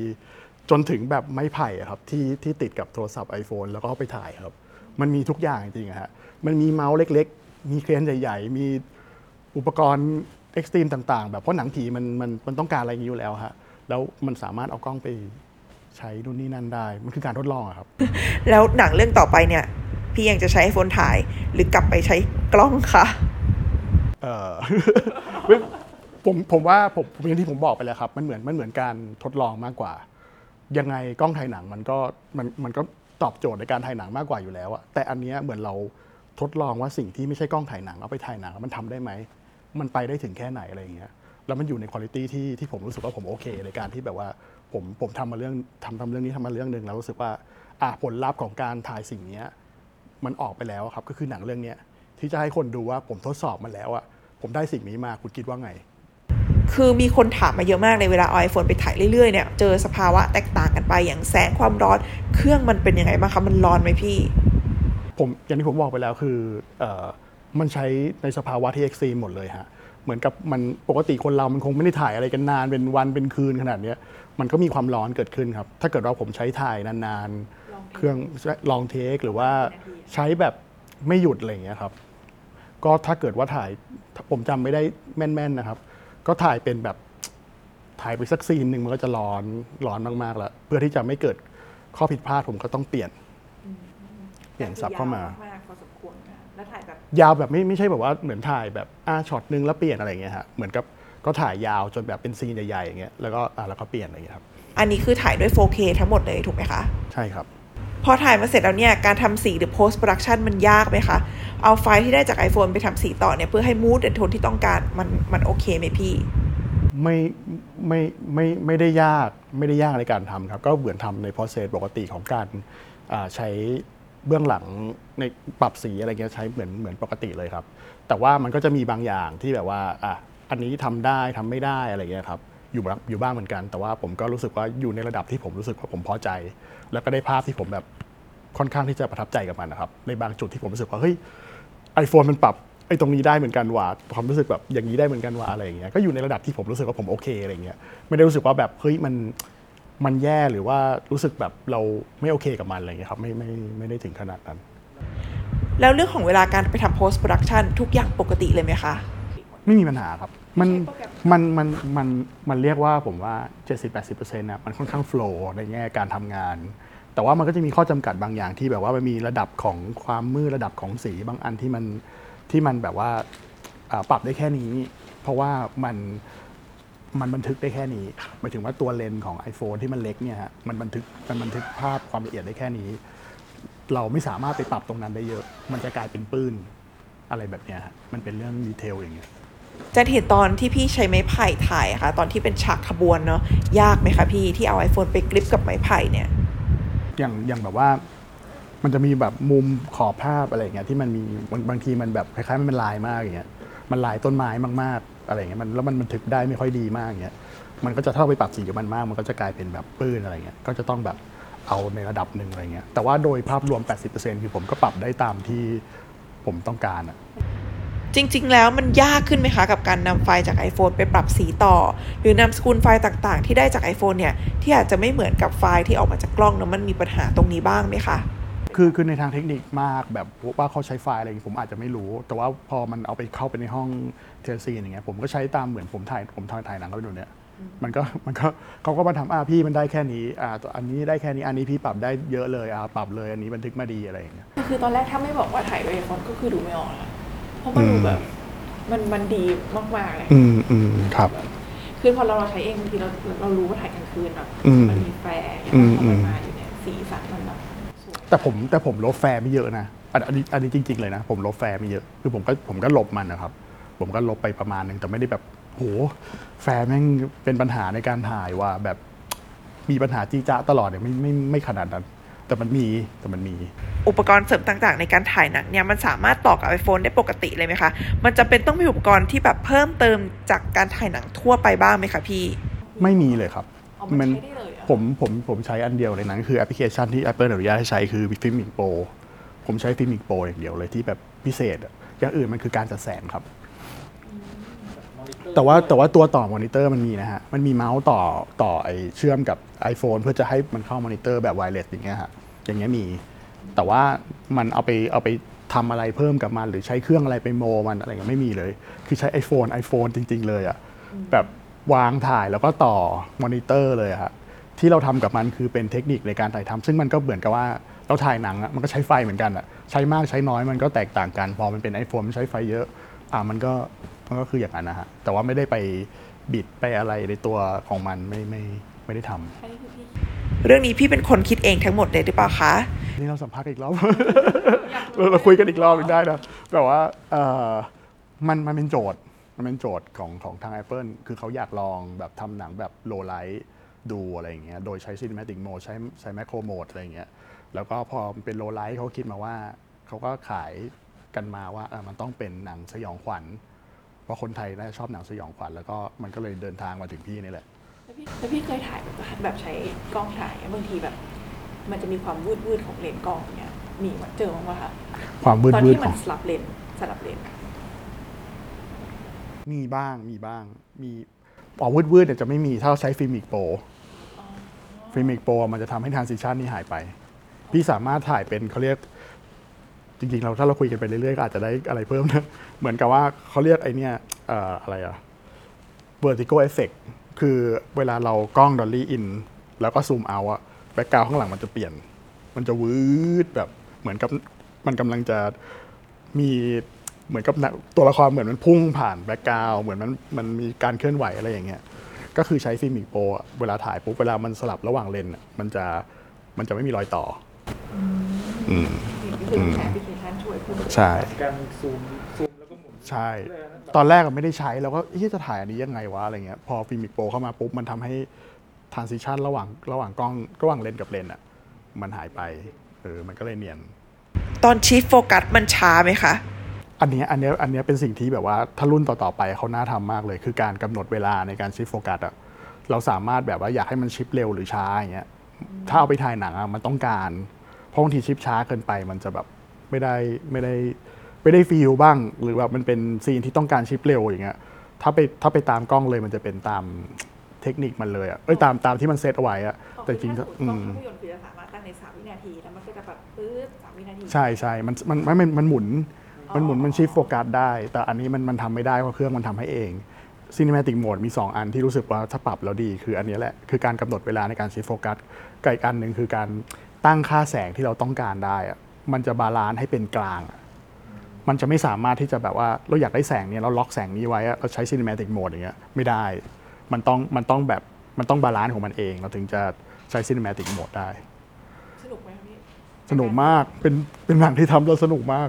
Speaker 2: จนถึงแบบไม้ไผ่อะครับที่ที่ติดกับโทรศัพท์ iPhone แล้วก็ไปถ่ายครับ มันมีทุกอย่างจริงๆฮะมันมีเมาส์เล็ก มีเครนใหญ่ ๆ มีอุปกรณ์เอ็กซ์ตรีมต่าง ๆ แบบเพราะหนังผีมันมันมันต้องการอะไรอย่างนี้อยู่แล้วฮะแล้วมันสามารถเอากล้องไปใช้นู่นนี่นั่นได้ มันคือการทดลองอะครับ
Speaker 1: แล้วหนังเรื่องต่อไปเนี่ย พี่ยังจะใช้ iPhone ถ่าย หรือกลับไปใช้กล้องคะ
Speaker 2: เออเว้ยผมผมว่าผมผมอย่างที่ผมบอกไปแล้วครับ มันเหมือนมันเหมือนการทดลองมากกว่า ยังไงกล้องถ่ายหนังมันก็มันมันก็ตอบโจทย์ในการถ่ายหนังมากกว่าอยู่แล้วอะแต่อันเนี้ยเหมือนเรา ทดลองว่าสิ่งที่ไม่ใช่กล้องถ่ายหนังเอาไปถ่ายหนังแล้วมันทำได้ไหม มันไปได้ถึงแค่ไหนอะไรอย่างเงี้ยแล้วมันอยู่ในคุณภาพที่ที่ผมรู้สึกว่าผมโอเค ในการที่แบบว่าผมผมทำมาเรื่องทำทำเรื่องนี้ทำมาเรื่องหนึ่งแล้วรู้สึกว่าอะผลลัพธ์ของการถ่ายสิ่งนี้มันออกไปแล้วครับก็คือหนังเรื่องนี้ที่จะให้คนดูว่าผมทดสอบมันแล้วอะผมได้สิ่งนี้มาคุณคิดว่าไง
Speaker 1: คือมีคนถามมาเยอะมากเลยเวลาเอา iPhone ไปถ่ายเรื่อยๆเนี่ยเจอสภาวะแตกต่างกันไปอย่างแสงความร้อน เครื่องมันเป็นยังไงบ้างคะมันร้อนไหมพี่
Speaker 2: ผมอย่างที่ผมบอกไปแล้วคือเออมันใช้ในสภาวะที่เอ็กซ์ตรีมหมดเลยฮะเหมือนกับมันปกติคนเรามันคงไม่ได้ถ่ายอะไรกันนานเป็นวันเป็นคืนขนาดเนี้ยมันก็มีความร้อนเกิดขึ้นครับ ถ้าเกิดว่าผมใช้ถ่ายนานๆ เครื่องลองเทคหรือว่าใช้แบบไม่หยุดอะไรอย่างเงี้ยครับ ก็ถ้าเกิดว่าถ่ายผมจำไม่ได้แม่นๆนะครับ ก็ถ่ายเป็นแบบถ่ายไปสักซีนหนึ่งมันก็จะร้อนร้อนมากๆแล้วเพื่อที่จะไม่เกิดข้อผิดพลาดผมก็ต้องเปลี่ยนเป ลี่ยนซับเข้ามายาวแบบไม่ไม่ใช่แบบว่าเหมือนถ่ายแบบอ่าช็อตนึงแล้วเปลี่ยนอะไรอย่างเงี้ยฮะเหมือนกับก็ถ่ายยาวจนแบบเป็นซีนใหญ่ๆอย่างเงี้ยแล้วก็อ่าแล้วก็เปลี่ยนอะไรอย่างเงี้ยครับ
Speaker 1: อันนี้คือถ่ายด้วย 4K ทั้งหมดเลยถูกไหมคะ
Speaker 2: ใช่ครับ
Speaker 1: พอถ่ายมาเสร็จแล้วเนี่ยการทำสีหรือ post production มันยากไหมคะ เอาไฟล์ที่ได้จาก iPhone ไปทำสีต่อเนี่ยเพื่อให้ mood and tone ที่ต้องการมันมันโอเคไหมพี่
Speaker 2: ไม่ไม่ไม่ไม่ได้ยากไม่ได้ยากในการทำครับ ก็เหมือนทำใน process ปกติของการอ่าใช้ เบื้องหลังในปรับสีอะไรเงี้ยใช้เหมือนเหมือนปกติเลยครับ แต่ว่ามันก็จะมีบางอย่างที่แบบว่าอะอันนี้ทำได้ทำไม่ได้อะไรเงี้ยครับอยู่บ้างอยู่บ้างเหมือนกัน แต่ว่าผมก็รู้สึกว่าอยู่ในระดับที่ผมรู้สึกว่าผมพอใจ แล้วก็ได้ภาพที่ผมแบบค่อนข้างที่จะประทับใจกับมันนะครับในบางจุดที่ผมรู้สึกว่าเฮ้ยไอโฟนมันปรับไอ้ตรงนี้ได้เหมือนกันว่ะความรู้สึกแบบอย่างนี้ได้เหมือนกันว่ะอะไรอย่างเงี้ยก็อยู่ในระดับที่ผมรู้สึกว่าผมโอเคอะไรเงี้ยไม่ได้รู้สึกว่าแบบเฮ้ยมัน มันแย่หรือว่ารู้สึกแบบเราไม่โอเคกับมันอะไรอย่างเงี้ยครับไม่ไม่ไม่ได้ถึงขนาดนั้น
Speaker 1: แล้วเรื่องของเวลาการไปทำ post production ทุกอย่างปกติเลยไหมคะ
Speaker 2: ไม่มีปัญหาครับ มัน
Speaker 1: ใช้โปรแกรม
Speaker 2: มันมันมันมันเรียกว่าผมว่า 70-80%นะมันค่อนข้างโฟล์ในแง่การทำงาน แต่ว่ามันก็จะมีข้อจำกัดบางอย่างที่แบบว่ามันมีระดับของความมืดระดับของสีบางอันที่มันที่มันแบบว่าอ่าปรับได้แค่นี้ เพราะว่ามัน มันบันทึกได้แค่นี้หมายถึงว่าตัวเลนส์ของ iPhone ที่มันเล็กเนี่ยฮะมันบันทึกมันบันทึกภาพความละเอียดได้แค่นี้ เราไม่สามารถไปปรับตรงนั้นได้เยอะ มันจะกลายเป็นปื้นอะไรแบบเนี้ยฮะมันเป็นเรื่องดีเทลอย่างเงี้ย
Speaker 1: จะเห็นตอนที่พี่ใช้ไม้ไผ่ถ่ายอะค่ะ ตอนที่เป็นฉากขบวนเนาะยากไหมคะพี่ที่เอา iPhone ไปกริปกับไม้ไผ่เนี่ย
Speaker 2: อย่างอย่างแบบว่ามันจะมีแบบมุมขอบภาพอะไรอย่างเงี้ยที่มันมีบางบางทีมันแบบคล้ายๆมันเป็นลายมากอย่างเงี้ย มันลายต้นไม้มากๆอะไรเงี้ยมันแล้วมันบันทึกได้ไม่ค่อยดีมากเงี้ยมันก็จะถ้าเราไปปรับสีกับมันมาก มันก็จะกลายเป็นแบบปื้นอะไรเงี้ยก็จะต้องแบบเอาในระดับหนึ่งอะไรเงี้ยแต่ว่าโดยภาพรวม 80%คือผมก็ปรับได้ตามที่ผมต้องการอะ
Speaker 1: จริง ๆ แล้วมันยากขึ้นไหมคะ กับการนำไฟล์จาก iPhone ไปปรับสีต่อ หรือนำสกุลไฟล์ต่างๆ ที่ได้จาก iPhone เนี่ยที่อาจจะไม่เหมือนกับไฟล์ที่ออกมาจากกล้องเนอะมันมีปัญหาตรงนี้บ้างไหมคะ
Speaker 2: คือคือในทางเทคนิคมากแบบว่าเขาใช้ไฟล์อะไรอย่างงี้ผมอาจจะไม่รู้ แต่ว่าพอมันเอาไปเข้าไปในห้องเทสซีอย่างเงี้ยผมก็ใช้ตามเหมือนผมถ่ายผมถ่ายถ่ายหนังก็ไปดูเนี่ยมันก็มันก็เขาก็มาทำอ่าพี่มันได้แค่นี้อ่าตัวอันนี้ได้แค่นี้อันนี้พี่ปรับได้เยอะเลยอ่าปรับเลยอันนี้บันทึกมาดีอะไรอย่างเงี้ย
Speaker 3: คือตอนแรกถ้าไม่บอกว่าถ่ายด้วยไอโฟนก็คือดูไม่ออกนะเพราะมันดู
Speaker 2: อืม
Speaker 3: แบบมันมันดีมากๆเลย
Speaker 2: อืมอืมครับ
Speaker 3: คือพอเราเราใช้เองบางทีเราเรารู้ว่าถ่ายกลางคืนแบบ
Speaker 2: อืม
Speaker 3: มันมี flare อย่างเงี้
Speaker 2: ม
Speaker 3: ยพอมัน
Speaker 2: อืม
Speaker 3: มาอยู่เนี่ยสีสันมันแบบสวย
Speaker 2: แต่ผมแต่ผมลบ flare ไม่เยอะนะอันอันนี้อันนี้จริง ๆเลยนะ ผมลบ flare ไม่เยอะคือผมก็ผมก็ลบมันนะครับ ผมก็ลบไปประมาณหนึ่งแต่ไม่ได้แบบโห flare แม่งเป็นปัญหาในการถ่ายว่าแบบมีปัญหาจี้จ้าตลอดเนี่ยไม่ไม่ไม่ขนาดนั้น แต่มันมีแต่มันมี
Speaker 1: อุปกรณ์เสริมต่างๆ ในการถ่ายหนังเนี่ยมันสามารถต่อกับ iPhone ได้ปกติเลยไหมคะ มันจะเป็นต้องมีอุปกรณ์ที่แบบเพิ่มเติมจากการถ่ายหนังทั่วไปบ้างไหมคะพี่
Speaker 2: ไม่มีเลยครับ
Speaker 3: เอามันใช้ได้เลยเหรอ
Speaker 2: ผมผมผมใช้อันเดียวเลยนะคือแอปพลิเคชันที่ Apple อนุญาตให้ใช้คือ Filmic Pro ผมใช้ Filmic Pro อย่างเดียวเลยที่แบบพิเศษอะอย่างอื่นมันคือการจัดแสงครับ แต่ว่าแต่ว่าตัวต่อมอนิเตอร์มันมีนะฮะ มันมีเมาส์ต่อต่อไอเชื่อมกับ iPhone เพื่อจะให้มันเข้ามอนิเตอร์แบบ wireless อย่างเงี้ยฮะอย่างเงี้ยมี แต่ว่ามันเอาไปเอาไปทำอะไรเพิ่มกับมัน หรือใช้เครื่องอะไรไปโมมันอะไรเงี้ยไม่มีเลย คือใช้ iPhone iPhone จริง ๆ เลยอะแบบวางถ่ายแล้วก็ต่อมอนิเตอร์เลยอะฮะ ที่เราทำกับมันคือเป็นเทคนิคในการถ่ายทำซึ่งมันก็เหมือนกับว่าเราถ่ายหนังอะมันก็ใช้ไฟเหมือนกันอะใช้มากใช้น้อยมันก็แตกต่างกัน พอมันเป็น iPhone มันใช้ไฟเยอะอ่ามันก็มันก็คืออย่างนั้นนะฮะแต่ว่าไม่ได้ไปบิดไปอะไรในตัวของมันไม่ไม่ไม่ได้ทำ
Speaker 3: อันนี้คือพี่
Speaker 1: เรื่องนี้พี่เป็นคนคิดเองทั้งหมดเลยหรือเปล่าคะ
Speaker 2: นี่เราสัมภาษณ์อีกรอบเราเราคุยกันอีกรอบหนึงได้นะแบบว่าเอ่อมันมันเป็นโจทย์มันเป็นโจทย์ของของทาง Apple คือเขาอยากลองแบบทำหนังแบบ low light ดูอะไรอย่างเงี้ย โดยใช้ Cinematic Mode ใช้ใช้ Macro Mode อะไรอย่างเงี้ย แล้วก็พอมันเป็น low light เขาคิดมาว่า เขาก็ขายกันมาว่าเออมันต้องเป็นหนังสยองขวัญ เพราะคนไทยน่าจะชอบหนังสยองขวัญ แล้วก็มันก็เลยเดินทางมาถึงพี่นี่แหละ
Speaker 3: แล้วพี่แล้วพี่เคยถ่ายแบบแบบใช้กล้องถ่ายบางทีแบบ มันจะมีความวืดวืดๆของเลนส์กล้องเนี่ยมีมาเจอมั้างปะคะ
Speaker 2: ความวืด
Speaker 3: ตอน
Speaker 2: วืด
Speaker 3: ที่
Speaker 2: ข
Speaker 3: มั
Speaker 2: อนง
Speaker 3: สลับเลนส์สลับเลนส์อะ
Speaker 2: มีบ้างมีบ้างมีอ๋อวืดวืดเนี่ยจะไม่มีถ้าเราใช้ฟิล์มิกโปร Filmic Pro มันจะทำให้ transition นี่หายไป พี่สามารถถ่ายเป็นเขาเรียกจริงๆ เราถ้าเราคุยกันไปเรื่อยๆ ก็อาจจะได้อะไรเพิ่มนะ เหมือนกับว่าเขาเรียกไอเนี่ยอออะไรอะ vertigo effect คือเวลาเรากล้อง dolly in แล้วก็ซูมเอาอะ background ข้างหลังมันจะเปลี่ยน มันจะวืดแบบเหมือนกับมันกำลังจะมีเหมือนกับตัวละครเหมือนมันพุ่งผ่าน background เหมือนมันมันมีการเคลื่อนไหวอะไรอย่างเงี้ย ก็คือใช้ FiLMiC Pro อะเวลาถ่ายปุ๊บเวลามันสลับระหว่างเลนส์อะมันจะมันจะไม่มีรอยต่ออืม
Speaker 3: ก็คือใช้แอปพลิเคชันช่วยเพิ่ม
Speaker 2: ใช่
Speaker 4: การซูมซูมแล้วก็หมุน
Speaker 2: ใช่ ตอนแรกอะไม่ได้ใช้แล้วก็เอ๊ะจะถ่ายอันนี้ยังไงวะอะไรเงี้ยพอ FiLMiC Pro เข้ามาปุ๊บมันทำให้ transition ระหว่างระหว่างกล้องระหว่างเลนส์กับเลนส์อะมันหายไปเออมันก็เลยเนียน
Speaker 1: ตอน shift focus มันช้าไหมคะ
Speaker 2: อันเนี้ยอันเนี้ยอันเนี้ยเป็นสิ่งที่แบบว่าถ้ารุ่นต่อๆไปเขาน่าทำมากเลย คือการกำหนดเวลาในการชิฟโฟกัสอะเราสามารถแบบว่าอยากให้มันชิปเร็วหรือช้าอย่างเงี้ยถ้าเอาไปถ่ายหนังอะมันต้องการเพราะบางทีชิปช้าเกินไป มันจะแบบไม่ได้ไม่ได้ไม่ได้ฟีลบ้าง หรือแบบมันเป็นซีนที่ต้องการชิปเร็วอย่างเงี้ยถ้าไปถ้าไปตามกล้องเลยมันจะเป็นตามเทคนิคมันเลยอะเอ้ยตามตามที่มันเซตเอาไว้อะแต่จริงๆ
Speaker 3: ถ้า
Speaker 2: อื
Speaker 3: สมม
Speaker 2: ม
Speaker 3: ติภาพยนตร์คือจะสามารถตั้งในสามวินาทีแล้วมันก็จะแบบปื๊ดสามวินาที
Speaker 2: ใช่ใช่มันมันมันมันมันหมุน
Speaker 3: อ๋อ
Speaker 2: มันหมุนมัน shift focus ได้ แต่อันนี้มันมันทำไม่ได้เพราะเครื่องมันทำให้เองซีนิ m มติกโหมดมี 2 อันที่รู้สึกว่าถ้าปรับแล้วดี คืออันนี้แหละคือการกำหนดเวลาในการ shift focus กับอีกอันหนึ่งคือการตั้งค่าแสงที่เราต้องการได้อะมันจะ balance ให้เป็นกลางอะมันจะไม่สามารถที่จะแบบว่าเราอยากได้แสงเนี้ยเราล็อกแสงนี้ไว้อะเราใช้ซีนิ m มติกโหมดอย่างเงี้ยไม่ได้ มันต้องมันต้องแบบมันต้อง balance ของมันเอง เราถึงจะใช้ซีนิ m มติกโหมดได้
Speaker 3: สนุกไหมคะพี่
Speaker 2: สนุกมากเป็นเป็นหนังที่ทำแล้วสนุกมาก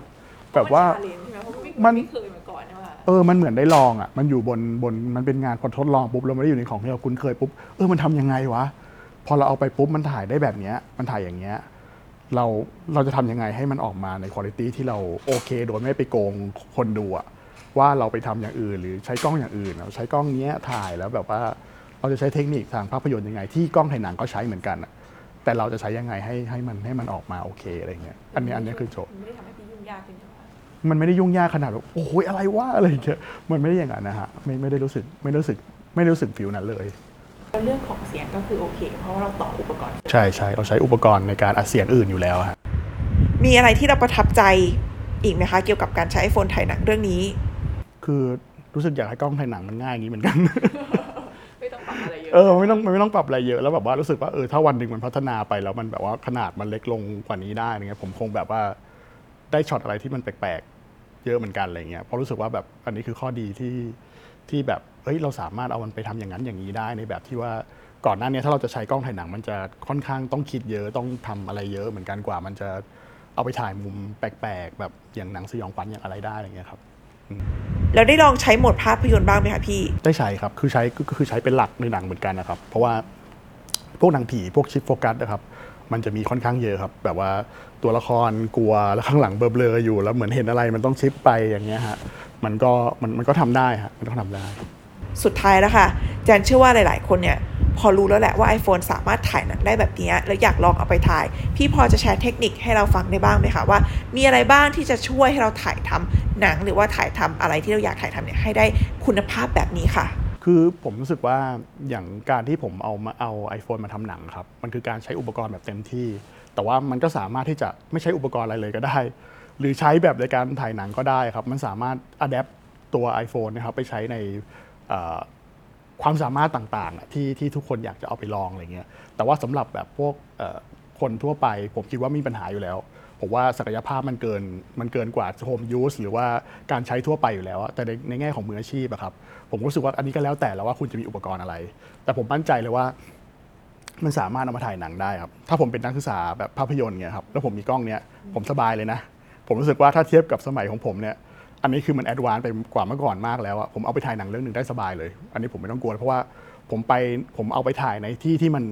Speaker 2: แบบว่า
Speaker 3: น challenge ใช่ไหมเพราะว่าไม่
Speaker 2: มัน
Speaker 3: ไม่เคยมาก่อนนะว่า
Speaker 2: เออ มันเหมือนได้ลองอะ มันอยู่บนบน มันเป็นงานพอทดลองปุ๊บเราไม่ได้อยู่ในของที่เราคุ้นเคยปุ๊บ เออ มันทำยังไงวะ พอเราเอาไปปุ๊บ มันถ่ายได้แบบเนี้ย มันถ่ายอย่างเงี้ย เรา เราจะทำยังไงให้มันออกมาในคุณภาพที่เราโอเค โดยไม่ไปโกงคนดูอะว่าเราไปทำอย่างอื่น หรือใช้กล้องอย่างอื่นเราใช้กล้องเนี้ยถ่ายแล้วแบบว่า เราจะใช้เทคนิคทางภาพยนตร์ยังไง ที่กล้องถ่ายหนังก็ใช้เหมือนกันอะแต่เราจะใช้ยังไงให้ให้มันให้มันออกมาโอเคอะไรเงี้ย อันนี้อันนี้คือโจทย์
Speaker 3: มันไม่ได้ทำให้พี่ยุ่งยากขึ้นใช่ไหม
Speaker 2: มันไม่ได้ยุ่งยากขนาดแบบโอ้ยอะไรวะอะไรอย่างเงี้ยมันไม่ได้อย่างนั้นนะฮะไม่ไม่ได้รู้สึกไม่ได้รู้สึกไม่ได้รู้สึกฟิลนั้นเลย
Speaker 3: แล้วเรื่องของเสียงก็คือโอเค เพราะว่าเราต่ออุปกรณ์
Speaker 2: ใช่ใช่เราใช้อุปกรณ์ในการอัดเสียงอื่นอยู่แล้วฮะ
Speaker 1: มีอะไรที่เราประทับใจอีกไหมคะ เกี่ยวกับการใช้ iPhone ถ่ายหนังเรื่องนี้
Speaker 2: คือรู้สึกอยากให้กล้องถ่ายหนังมันง่ายอย่างนี้เหมือนกัน
Speaker 3: ไม่ต้องปรับอะไรเยอะ
Speaker 2: เออไม่ต้องไม่ต้องปรับอะไรเยอะแล้วแบบว่ารู้สึกว่าเออถ้าวันหนึ่งมันพัฒนาไปแล้วมันแบบว่าขนาดมันเล็กลงกว่านี้ได้อะไรเงี้ยผมคงแบบว่า ได้ช็อตอะไรที่มันแปลกๆ เยอะเหมือนกันอะไรเงี้ยเพราะรู้สึกว่าแบบอันนี้คือข้อดีที่ที่แบบเฮ้ยเราสามารถเอามันไปทำอย่างนั้นอย่างนี้ได้ในแบบที่ว่าก่อนหน้านี้ถ้าเราจะใช้กล้องถ่ายหนัง มันจะค่อนข้างต้องคิดเยอะต้องทำอะไรเยอะเหมือนกันกว่า มันจะเอาไปถ่ายมุมแปลกๆ แบบอย่างหนังสยองขวัญอย่างอะไรได้อะไรเงี้ยครับ
Speaker 1: แล้วได้ลองใช้โหมดภาพยนตร์บ้างไหมคะพี่
Speaker 2: ได้ใช้ครับ คือใช้ก็คือใช้เป็นหลักในหนังเหมือนกันนะครับ เพราะว่าพวกหนังผีพวกชิปโฟกัสนะครับ มันจะมีค่อนข้างเยอะครับ แบบว่าตัวละครกลัวแล้วข้างหลังเบลอๆอยู่ แล้วเหมือนเห็นอะไรมันต้องชิปไปอย่างเงี้ยฮะมันก็มันมันก็ทำได้ฮะมันก็ทำได้
Speaker 1: สุดท้ายแล้วค่ะแจนเชื่อว่าหลาย ๆ คนเนี่ยพอรู้แล้วแหละว่า iPhone สามารถถ่ายหนังได้แบบนี้แล้วอยากลองเอาไปถ่าย พี่พอจะแชร์เทคนิคให้เราฟังได้บ้างไหมคะว่า มีอะไรบ้างที่จะช่วยให้เราถ่ายทำหนังหรือว่าถ่ายทำอะไรที่เราอยากถ่ายทำเนี่ยให้ได้คุณภาพแบบนี้ค่ะ
Speaker 2: คือผมรู้สึกว่าอย่างการที่ผมเอามาเอา iPhone มาทำหนังครับ มันคือการใช้อุปกรณ์แบบเต็มที่ แต่ว่ามันก็สามารถที่จะไม่ใช้อุปกรณ์อะไรเลยก็ได้ หรือใช้แบบในการถ่ายหนังก็ได้ครับ มันสามารถอัดแอปตัว iPhone นะครับไปใช้ในความสามารถต่างๆ ที่ที่ทุกคนอยากจะเอาไปลองอะไรเงี้ยแต่ว่าสำหรับแบบพวกคนทั่วไป ผมคิดว่าไม่มีปัญหาอยู่แล้ว ผมว่าศักยภาพมันเกินมันเกินกว่า home use หรือว่าการใช้ทั่วไปอยู่แล้วแต่ในในแง่ของมืออาชีพอะครับผมรู้สึกว่าอันนี้ก็แล้วแต่แล้วว่าคุณจะมีอุปกรณ์อะไร แต่ผมมั่นใจเลยว่ามันสามารถเอามาถ่ายหนังได้ครับ ถ้าผมเป็นนักศึกษาแบบภาพยนตร์เนี่ยครับ แล้วผมมีกล้องเนี้ย ผมสบายเลยนะ ผมรู้สึกว่าถ้าเทียบกับสมัยของผมเนี่ย อันนี้คือมัน advance ไปกว่าเมื่อก่อนมากแล้วอะผมเอาไปถ่ายหนังเรื่องหนึ่งได้สบายเลย อันนี้ผมไม่ต้องกลัวเพราะว่าผมไปผมเอาไปถ่ายในที่ที่มัน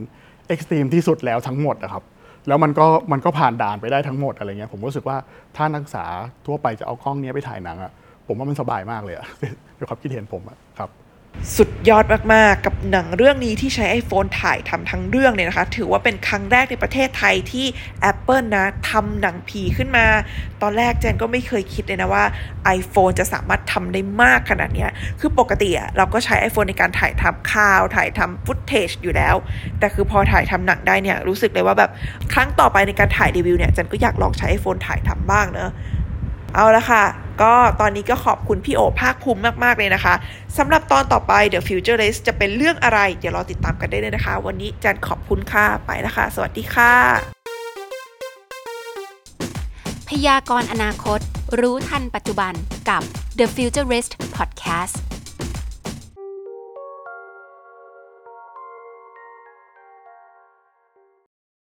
Speaker 2: เอ็กซ์ตรีมที่สุดแล้วทั้งหมดนะครับ แล้วมันก็มันก็ผ่านด่านไปได้ทั้งหมดอะไรเงี้ยผมรู้สึกว่าถ้านักศึกษาทั่วไปจะเอากล้องเนี้ยไปถ่ายหนังอะผมว่ามันสบายมากเลยอะในความคิดเห็นผมอะครับ
Speaker 1: สุดยอดมาก ๆ กับหนังเรื่องนี้ที่ใช้ iPhone ถ่ายทำทั้งเรื่องเนี่ยนะคะ ถือว่าเป็นครั้งแรกในประเทศไทยที่ Apple นะทำหนังผีขึ้นมา ตอนแรกแจนก็ไม่เคยคิดเลยนะว่า iPhone จะสามารถทำได้มากขนาดนี้ คือปกติเราก็ใช้ iPhone ในการถ่ายทำข่าว ถ่ายทำฟุตเทจอยู่แล้ว แต่คือพอถ่ายทำหนังได้เนี่ยรู้สึกเลยว่าแบบครั้งต่อไปในการถ่ายรีวิวเนี่ยแจนก็อยากลองใช้ iPhone ถ่ายทำบ้างเนอะ เอาละค่ะ ก็ตอนนี้ก็ขอบคุณพี่โอภาคภูมิมาก ๆ เลยนะคะสำหรับตอนต่อไป The Futurist จะเป็นเรื่องอะไร เดี๋ยวรอติดตามกันได้เลยนะคะ วันนี้จันขอบคุณค่ะ ไปแล้วค่ะสวัสดีค่ะ
Speaker 5: พยากรณ์อนาคต รู้ทันปัจจุบันกับ The Futurist Podcast